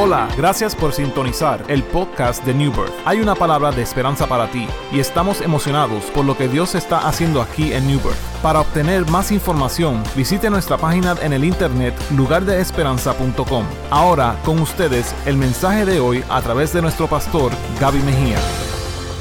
Hola, gracias por sintonizar el podcast de New Birth. Hay una palabra de esperanza para ti y estamos emocionados por lo que Dios está haciendo aquí en New Birth. Para obtener más información, visite nuestra página en el internet lugardeesperanza.com. Ahora, con ustedes, el mensaje de hoy a través de nuestro pastor Gaby Mejía.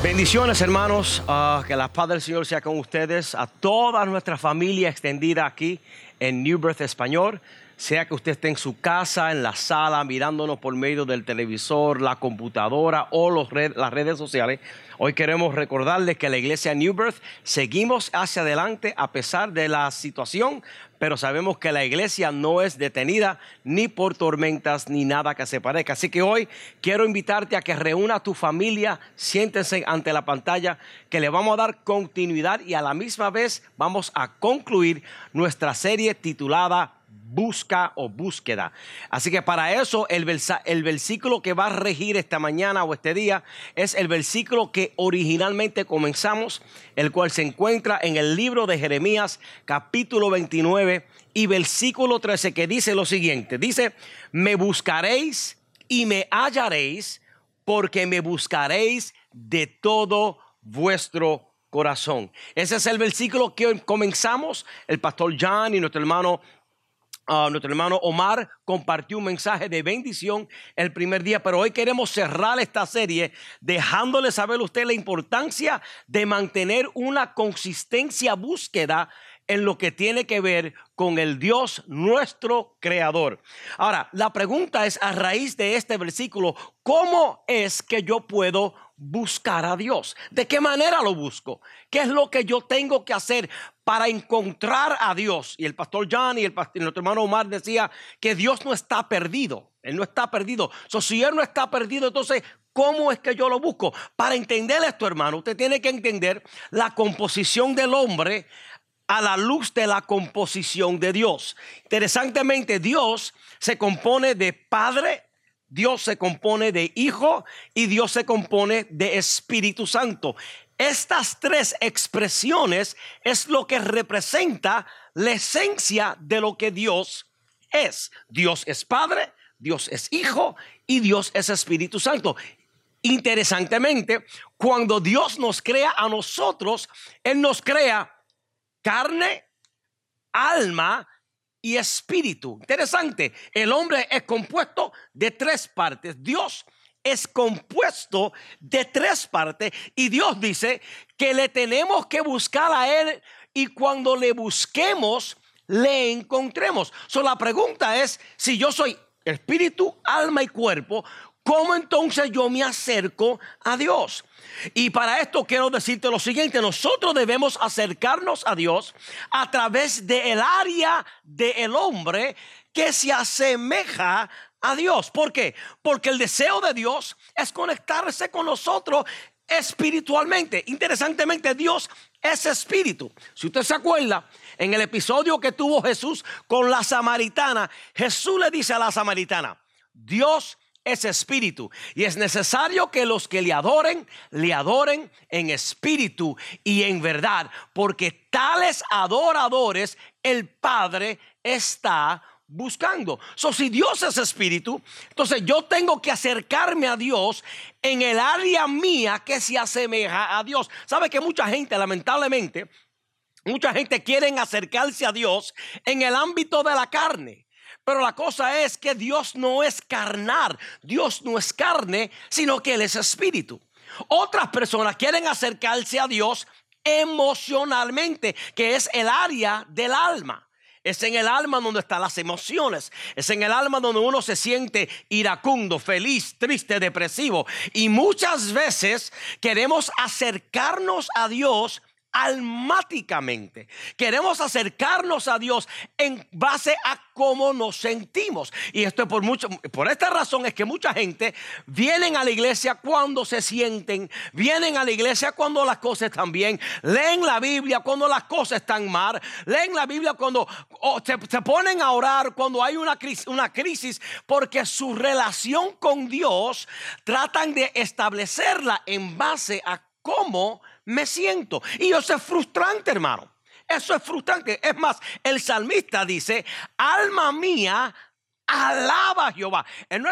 Bendiciones hermanos, Ah, que la paz del Señor sea con ustedes, a toda nuestra familia extendida aquí en New Birth Español, sea que usted esté en su casa, en la sala, mirándonos por medio del televisor, la computadora o los las redes sociales. Hoy queremos recordarles que la iglesia New Birth seguimos hacia adelante a pesar de la situación, pero sabemos que la iglesia no es detenida ni por tormentas ni nada que se parezca. Así que hoy quiero invitarte a que reúna a tu familia, siéntense ante la pantalla, que le vamos a dar continuidad y a la misma vez vamos a concluir nuestra serie titulada busca o búsqueda. Así que para eso el, el versículo que va a regir esta mañana o este día es el versículo que originalmente comenzamos, el cual se encuentra en el libro de Jeremías capítulo 29 y versículo 13 que dice lo siguiente, dice, me buscaréis y me hallaréis porque me buscaréis de todo vuestro corazón. Ese es el versículo que hoy comenzamos. El pastor John y nuestro hermano Ah, nuestro hermano Omar compartió un mensaje de bendición el primer día, pero hoy queremos cerrar esta serie dejándole saber a usted la importancia de mantener una consistencia búsqueda en lo que tiene que ver con el Dios nuestro creador. Ahora, la pregunta es a raíz de este versículo, ¿cómo es que yo puedo buscar a Dios? ¿De qué manera lo busco? ¿Qué es lo que yo tengo que hacer para encontrar a Dios? Y el pastor John y el pastor, nuestro hermano Omar decía que Dios no está perdido. Él no está perdido. So, si Él no está perdido, entonces, ¿cómo es que yo lo busco? Para entender esto, hermano, usted tiene que entender la composición del hombre a la luz de la composición de Dios. Interesantemente, Dios se compone de Padre, Dios se compone de Hijo y Dios se compone de Espíritu Santo. Estas tres expresiones es lo que representa la esencia de lo que Dios es. Dios es Padre, Dios es Hijo y Dios es Espíritu Santo. Interesantemente, cuando Dios nos crea a nosotros, Él nos crea carne, alma y espíritu. Interesante, el hombre es compuesto de tres partes. Dios es compuesto de tres partes y Dios dice que le tenemos que buscar a Él y cuando le busquemos, le encontremos. So, la pregunta es, si yo soy espíritu, alma y cuerpo, ¿cómo entonces yo me acerco a Dios? Y para esto quiero decirte lo siguiente, nosotros debemos acercarnos a Dios a través del área del hombre que se asemeja a Dios. ¿Por qué? Porque el deseo de Dios es conectarse con nosotros espiritualmente. Interesantemente, Dios es espíritu. Si usted se acuerda, en el episodio que tuvo Jesús con la samaritana, Jesús le dice a la samaritana, Dios es espíritu y es necesario que los que le adoren, le adoren en espíritu y en verdad, porque tales adoradores el Padre está buscando. So, si Dios es espíritu, entonces yo tengo que acercarme a Dios en el área mía que se asemeja a Dios. ¿Sabe que mucha gente, lamentablemente, mucha gente quiere acercarse a Dios en el ámbito de la carne? Pero la cosa es que Dios no es carnal, Dios no es carne, sino que Él es espíritu. Otras personas quieren acercarse a Dios emocionalmente, que es el área del alma. Es en el alma donde están las emociones. Es en el alma donde uno se siente iracundo, feliz, triste, depresivo. Y muchas veces queremos acercarnos a Dios almáticamente. Queremos acercarnos a Dios en base a cómo nos sentimos. Y esto es por mucho, por esta razón es que mucha gente vienen a la iglesia cuando se sienten, vienen a la iglesia cuando las cosas están bien, leen la Biblia cuando las cosas están mal, leen la Biblia cuando se, se ponen a orar cuando hay una crisis, una crisis, porque su relación con Dios tratan de establecerla en base a cómo me siento. Y eso es frustrante, hermano. Eso es frustrante. Es más, el salmista dice, alma mía, alaba a Jehová. Él,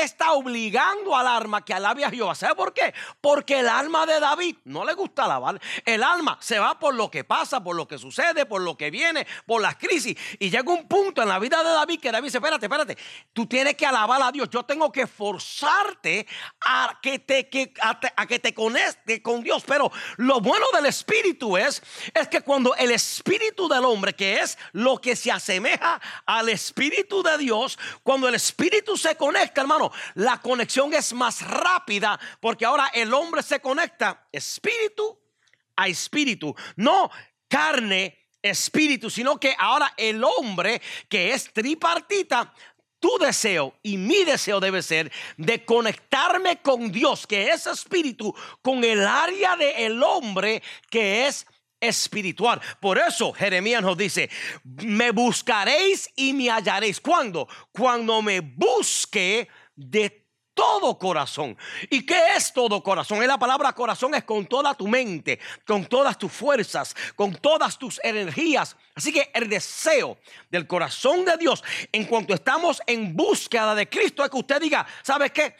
está obligando al alma que alabe a Jehová. ¿Sabe por qué? Porque el alma de David no le gusta alabar. El alma se va por lo que pasa, por lo que sucede, por lo que viene, por las crisis. Y llega un punto en la vida de David que David dice, espérate, espérate, tú tienes que alabar a Dios. Yo tengo que forzarte a que te, que, a que te conecte con Dios. Pero lo bueno del Espíritu es, es que cuando el Espíritu del hombre, que es lo que se asemeja al Espíritu de Dios, cuando el Espíritu se conecta, hermano, la conexión es más rápida porque ahora el hombre se conecta espíritu a espíritu, no carne, espíritu, sino que ahora el hombre que es tripartita, tu deseo y mi deseo debe ser de conectarme con Dios, que es espíritu, con el área del hombre que es espiritual. Por eso Jeremías nos dice, me buscaréis y me hallaréis. ¿Cuándo? Cuando me busque de todo corazón. ¿Y qué es todo corazón? Es la palabra corazón es con toda tu mente, con todas tus fuerzas, con todas tus energías. Así que el deseo del corazón de Dios en cuanto estamos en búsqueda de Cristo es que usted diga, ¿sabes qué?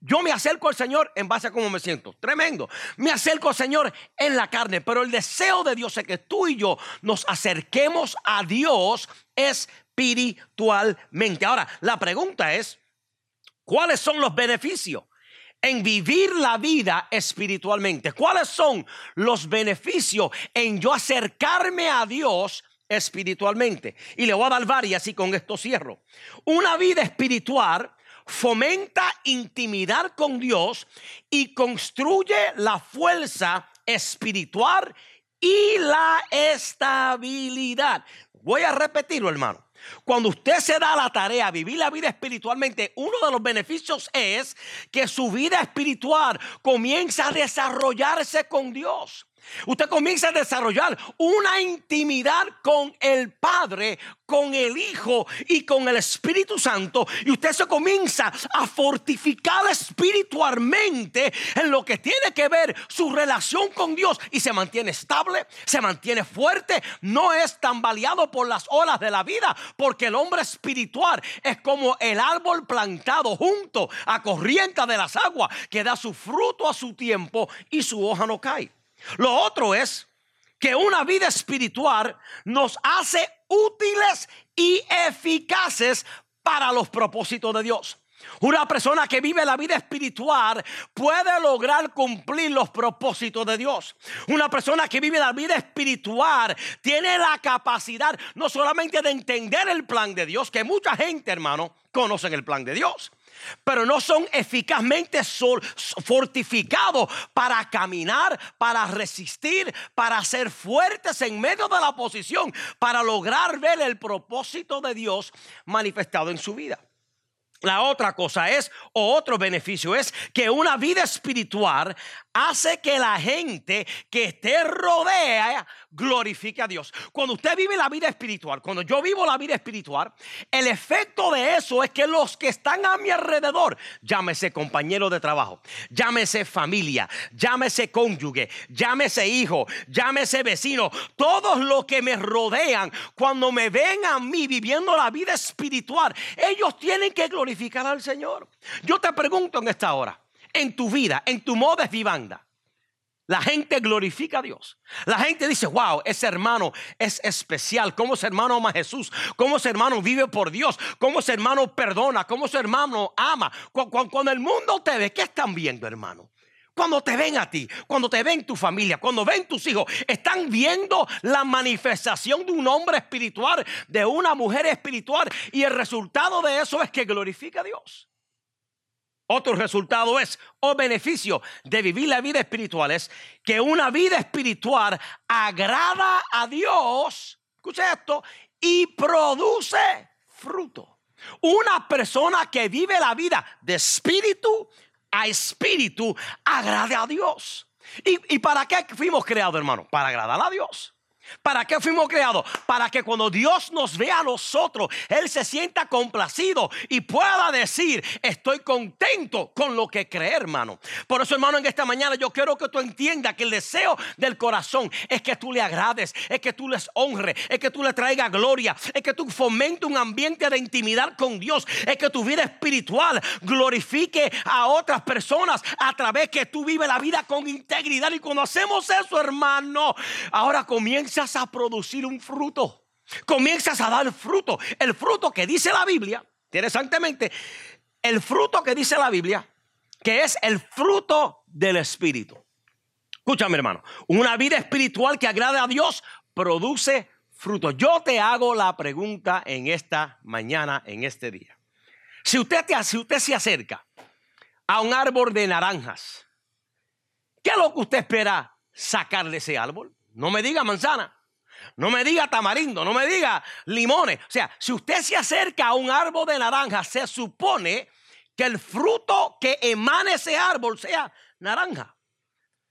Yo me acerco al Señor en base a cómo me siento. Tremendo. Me acerco al Señor en la carne. Pero el deseo de Dios es que tú y yo nos acerquemos a Dios espiritualmente. Ahora, la pregunta es, ¿cuáles son los beneficios? En vivir la vida espiritualmente. ¿Cuáles son los beneficios en yo acercarme a Dios espiritualmente? Y le voy a dar varias y con esto cierro. Una vida espiritual fomenta intimidad con Dios y construye la fuerza espiritual y la estabilidad. Voy a repetirlo, hermano. Cuando usted se da la tarea de vivir la vida espiritualmente, uno de los beneficios es que su vida espiritual comienza a desarrollarse con Dios. Usted comienza a desarrollar una intimidad con el Padre, con el Hijo y con el Espíritu Santo. Y usted se comienza a fortificar espiritualmente en lo que tiene que ver su relación con Dios. Y se mantiene estable, se mantiene fuerte, no es tambaleado por las olas de la vida. Porque el hombre espiritual es como el árbol plantado junto a corriente de las aguas que da su fruto a su tiempo y su hoja no cae. Lo otro es que una vida espiritual nos hace útiles y eficaces para los propósitos de Dios. Una persona que vive la vida espiritual puede lograr cumplir los propósitos de Dios. Una persona que vive la vida espiritual tiene la capacidad no solamente de entender el plan de Dios, que mucha gente, hermano, conocen el plan de Dios pero no son eficazmente fortificados para caminar, para resistir, para ser fuertes en medio de la oposición, para lograr ver el propósito de Dios manifestado en su vida. La otra cosa es, o otro beneficio es, que una vida espiritual hace que la gente que te rodea glorifique a Dios. Cuando usted vive la vida espiritual, cuando yo vivo la vida espiritual, el efecto de eso es que los que están a mi alrededor, llámese compañero de trabajo, llámese familia, llámese cónyuge, llámese hijo, llámese vecino, todos los que me rodean, cuando me ven a mí viviendo la vida espiritual, ellos tienen que glorificar al Señor. Yo te pregunto en esta hora, en tu vida, en tu modo de vivanda, la gente glorifica a Dios. La gente dice, wow, ese hermano es especial. Cómo ese hermano ama a Jesús. Cómo ese hermano vive por Dios. Cómo ese hermano perdona. Cómo ese hermano ama. Cu- cu- Cuando el mundo te ve, ¿qué están viendo, hermano? Cuando te ven a ti, cuando te ven tu familia, cuando ven tus hijos, están viendo la manifestación de un hombre espiritual, de una mujer espiritual. Y el resultado de eso es que glorifica a Dios. Otro resultado es, o beneficio de vivir la vida espiritual es que una vida espiritual agrada a Dios, escucha esto, y produce fruto. Una persona que vive la vida de espíritu a espíritu agrade a Dios. ¿Y, y para qué fuimos creados, hermano? Para agradar a Dios. ¿Para qué fuimos creados? Para que cuando Dios nos vea a nosotros, Él se sienta complacido y pueda decir, estoy contento con lo que cree, hermano. Por eso, hermano, en esta mañana yo quiero que tú entiendas que el deseo del corazón es que tú le agrades, es que tú les honres, es que tú le traigas gloria, es que tú fomentes un ambiente de intimidad con Dios, es que tu vida espiritual glorifique a otras personas a través que tú vives la vida con integridad. Y cuando hacemos eso, hermano, ahora comienza a producir un fruto. Comienzas a dar fruto. El fruto que dice la Biblia, interesantemente, el fruto que dice la Biblia, que es el fruto del Espíritu. Escúchame, hermano. Una vida espiritual que agrade a Dios produce fruto. Yo te hago la pregunta en esta mañana, en este día. Si usted, te, si usted se acerca a un árbol de naranjas, ¿qué es lo que usted espera sacar de ese árbol? No me diga manzana. No me diga tamarindo, no me diga limones. O sea, si usted se acerca a un árbol de naranja, se supone que el fruto que emane ese árbol sea naranja.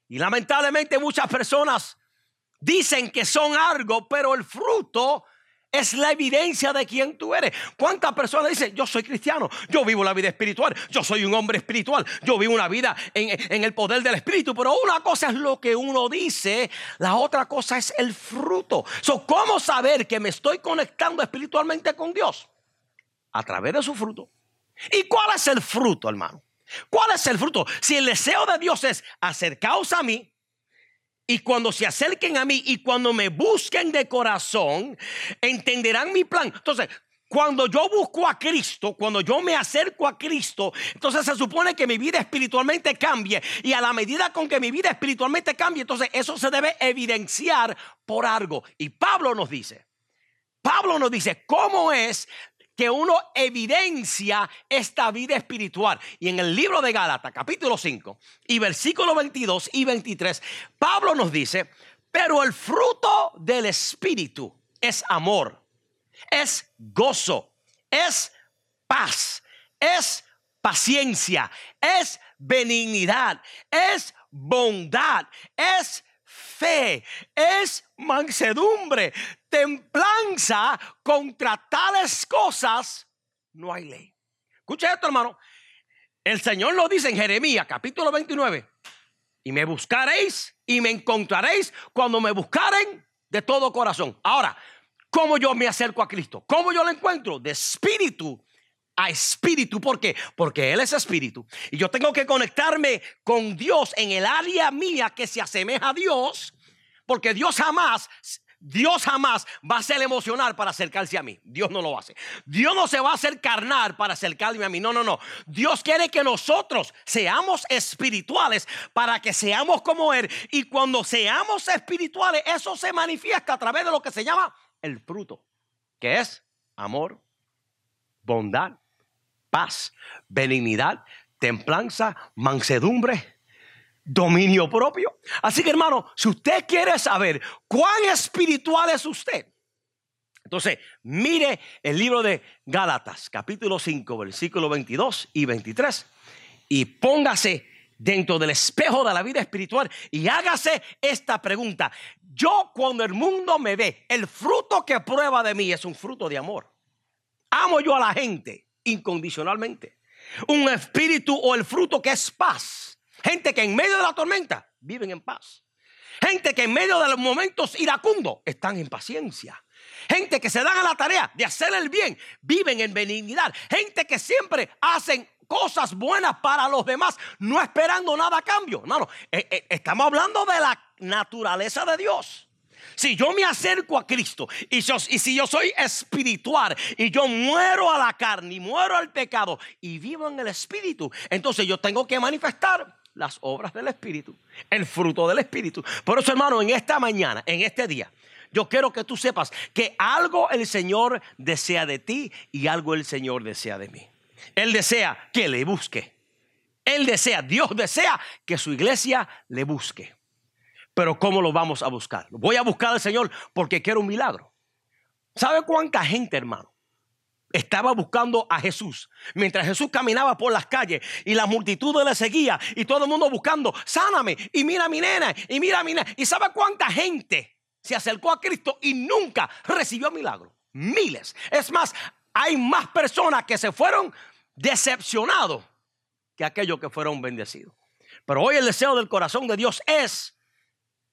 Y lamentablemente muchas personas dicen que son algo, pero el fruto es la evidencia de quién tú eres. ¿Cuántas personas dicen, yo soy cristiano, yo vivo la vida espiritual, yo soy un hombre espiritual, yo vivo una vida en, el poder del Espíritu? Pero una cosa es lo que uno dice, la otra cosa es el fruto. ¿Cómo saber que me estoy conectando espiritualmente con Dios? A través de su fruto. ¿Y cuál es el fruto, hermano? ¿Cuál es el fruto? Si el deseo de Dios es acercaos a mí, y cuando se acerquen a mí y cuando me busquen de corazón, entenderán mi plan. Entonces, cuando yo busco a Cristo, cuando yo me acerco a Cristo, entonces se supone que mi vida espiritualmente cambie. Y a la medida con que mi vida espiritualmente cambie, entonces eso se debe evidenciar por algo. Y Pablo nos dice, Pablo nos dice, ¿cómo es que uno evidencia esta vida espiritual. Y en el libro de Gálatas, capítulo 5, y versículo 22 y 23, Pablo nos dice, pero el fruto del Espíritu es amor, es gozo, es paz, es paciencia, es benignidad, es bondad, es fe, es mansedumbre, templanza contra tales cosas, no hay ley. Escucha esto, hermano. El Señor lo dice en Jeremías capítulo 29. Y me buscaréis y me encontraréis cuando me buscaren de todo corazón. Ahora, ¿cómo yo me acerco a Cristo? ¿Cómo yo lo encuentro? De espíritu a espíritu. ¿Por qué? Porque Él es espíritu. Y yo tengo que conectarme con Dios en el área mía que se asemeja a Dios. Porque Dios jamás Dios jamás va a ser emocional para acercarse a mí. Dios no lo hace. Dios no se va a hacer carnal para acercarme a mí. No, no, no. Dios quiere que nosotros seamos espirituales para que seamos como Él. Y cuando seamos espirituales, eso se manifiesta a través de lo que se llama el fruto, que es amor, bondad, paz, benignidad, templanza, mansedumbre, dominio propio. Así que hermano, si usted quiere saber cuán espiritual es usted, entonces mire el libro de Gálatas, capítulo 5, versículo 22 y 23, y póngase dentro del espejo de la vida espiritual y hágase esta pregunta. Yo cuando el mundo me ve, el fruto que prueba de mí es un fruto de amor. Amo yo a la gente incondicionalmente. Un espíritu o el fruto que es paz. Gente que en medio de la tormenta viven en paz. Gente que en medio de los momentos iracundos están en paciencia. Gente que se dan a la tarea de hacer el bien, viven en benignidad. Gente que siempre hacen cosas buenas para los demás, no esperando nada a cambio. Hermano, eh, eh, estamos hablando de la naturaleza de Dios. Si yo me acerco a Cristo y, si yo soy espiritual y yo muero a la carne y muero al pecado y vivo en el espíritu, entonces yo tengo que manifestar las obras del espíritu, el fruto del espíritu. Por eso, hermano, en esta mañana, en este día, yo quiero que tú sepas que algo el Señor desea de ti y algo el Señor desea de mí. Él desea que le busque. Él desea, Dios desea que su iglesia le busque. Pero ¿cómo lo vamos a buscar? Voy a buscar al Señor porque quiero un milagro. ¿Sabe cuánta gente, hermano? Estaba buscando a Jesús mientras Jesús caminaba por las calles y la multitud le seguía y todo el mundo buscando, sáname y mira a mi nena y mira a mi nena. ¿Y sabe cuánta gente se acercó a Cristo y nunca recibió milagro. Miles. Es más, hay más personas que se fueron decepcionados que aquellos que fueron bendecidos. Pero hoy el deseo del corazón de Dios es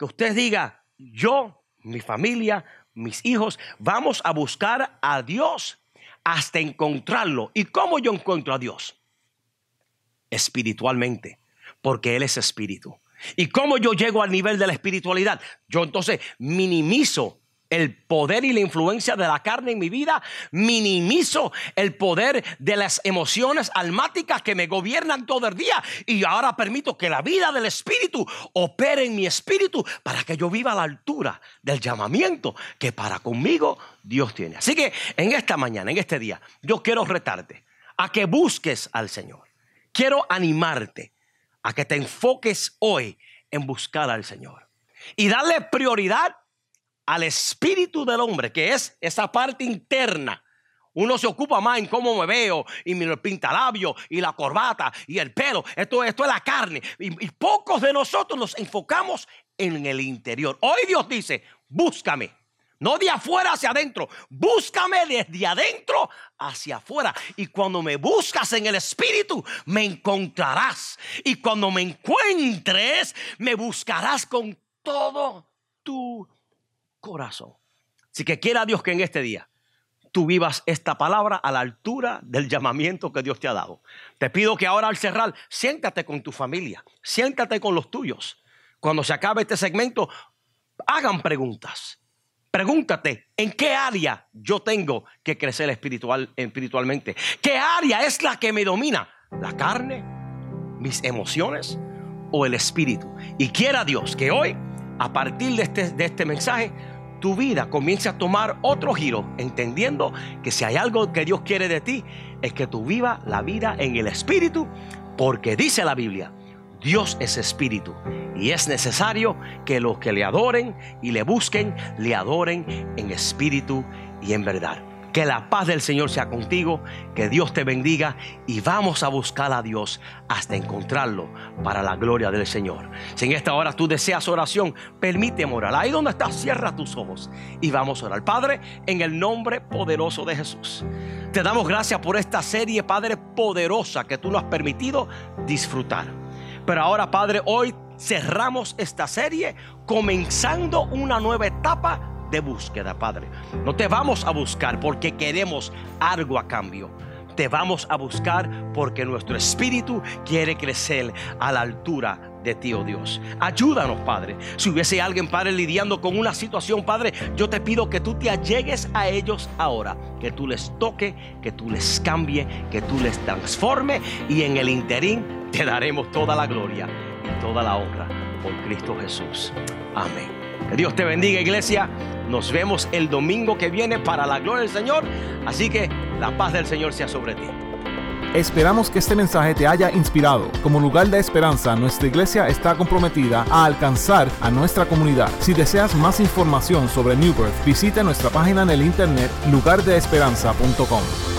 usted diga, yo, mi familia, mis hijos, vamos a buscar a Dios hasta encontrarlo. ¿Y cómo yo encuentro a Dios? Espiritualmente, porque Él es espíritu. ¿Y cómo yo llego al nivel de la espiritualidad? Yo entonces minimizo el poder y la influencia de la carne en mi vida, minimizo el poder de las emociones almáticas que me gobiernan todo el día y ahora permito que la vida del Espíritu opere en mi espíritu para que yo viva a la altura del llamamiento que para conmigo Dios tiene. Así que en esta mañana, en este día, yo quiero retarte a que busques al Señor. Quiero animarte a que te enfoques hoy en buscar al Señor y darle prioridad al espíritu del hombre, que es esa parte interna. Uno se ocupa más en cómo me veo y mi pintalabio y la corbata y el pelo. Esto, esto es la carne. Y, y pocos de nosotros nos enfocamos en el interior. Hoy Dios dice, búscame. No de afuera hacia adentro. Búscame desde adentro hacia afuera. Y cuando me buscas en el Espíritu, me encontrarás. Y cuando me encuentres, me buscarás con todo tu corazón. Así que quiera Dios que en este día tú vivas esta palabra a la altura del llamamiento que Dios te ha dado. Te pido que ahora al cerrar, siéntate con tu familia, siéntate con los tuyos. Cuando se acabe este segmento, hagan preguntas. Pregúntate, ¿en qué área yo tengo que crecer espiritual, espiritualmente? ¿Qué área es la que me domina? ¿La carne? ¿Mis emociones? ¿O el espíritu? Y quiera Dios que hoy, a partir de este, de este mensaje, tu vida comience a tomar otro giro, entendiendo que si hay algo que Dios quiere de ti, es que tú vivas la vida en el Espíritu, porque dice la Biblia, Dios es Espíritu y es necesario que los que le adoren y le busquen, le adoren en espíritu y en verdad. Que la paz del Señor sea contigo, que Dios te bendiga y vamos a buscar a Dios hasta encontrarlo para la gloria del Señor. Si en esta hora tú deseas oración, permíteme orar. Ahí donde estás, cierra tus ojos y vamos a orar. Padre, en el nombre poderoso de Jesús. Te damos gracias por esta serie, Padre, poderosa que tú nos has permitido disfrutar. Pero ahora, Padre, hoy cerramos esta serie comenzando una nueva etapa de búsqueda, Padre. No te vamos a buscar porque queremos algo a cambio. Te vamos a buscar porque nuestro espíritu quiere crecer a la altura de ti, oh Dios. Ayúdanos, Padre. Si hubiese alguien, Padre, lidiando con una situación, Padre, yo te pido que tú te allegues a ellos ahora, que tú les toque, que tú les cambie, que tú les transforme y en el interín te daremos toda la gloria y toda la honra por Cristo Jesús. Amén. Que Dios te bendiga, iglesia. Nos vemos el domingo que viene para la gloria del Señor. Así que la paz del Señor sea sobre ti. Esperamos que este mensaje te haya inspirado. Como lugar de esperanza, nuestra iglesia está comprometida a alcanzar a nuestra comunidad. Si deseas más información sobre New Birth, visita nuestra página en el internet lugardeesperanza.com.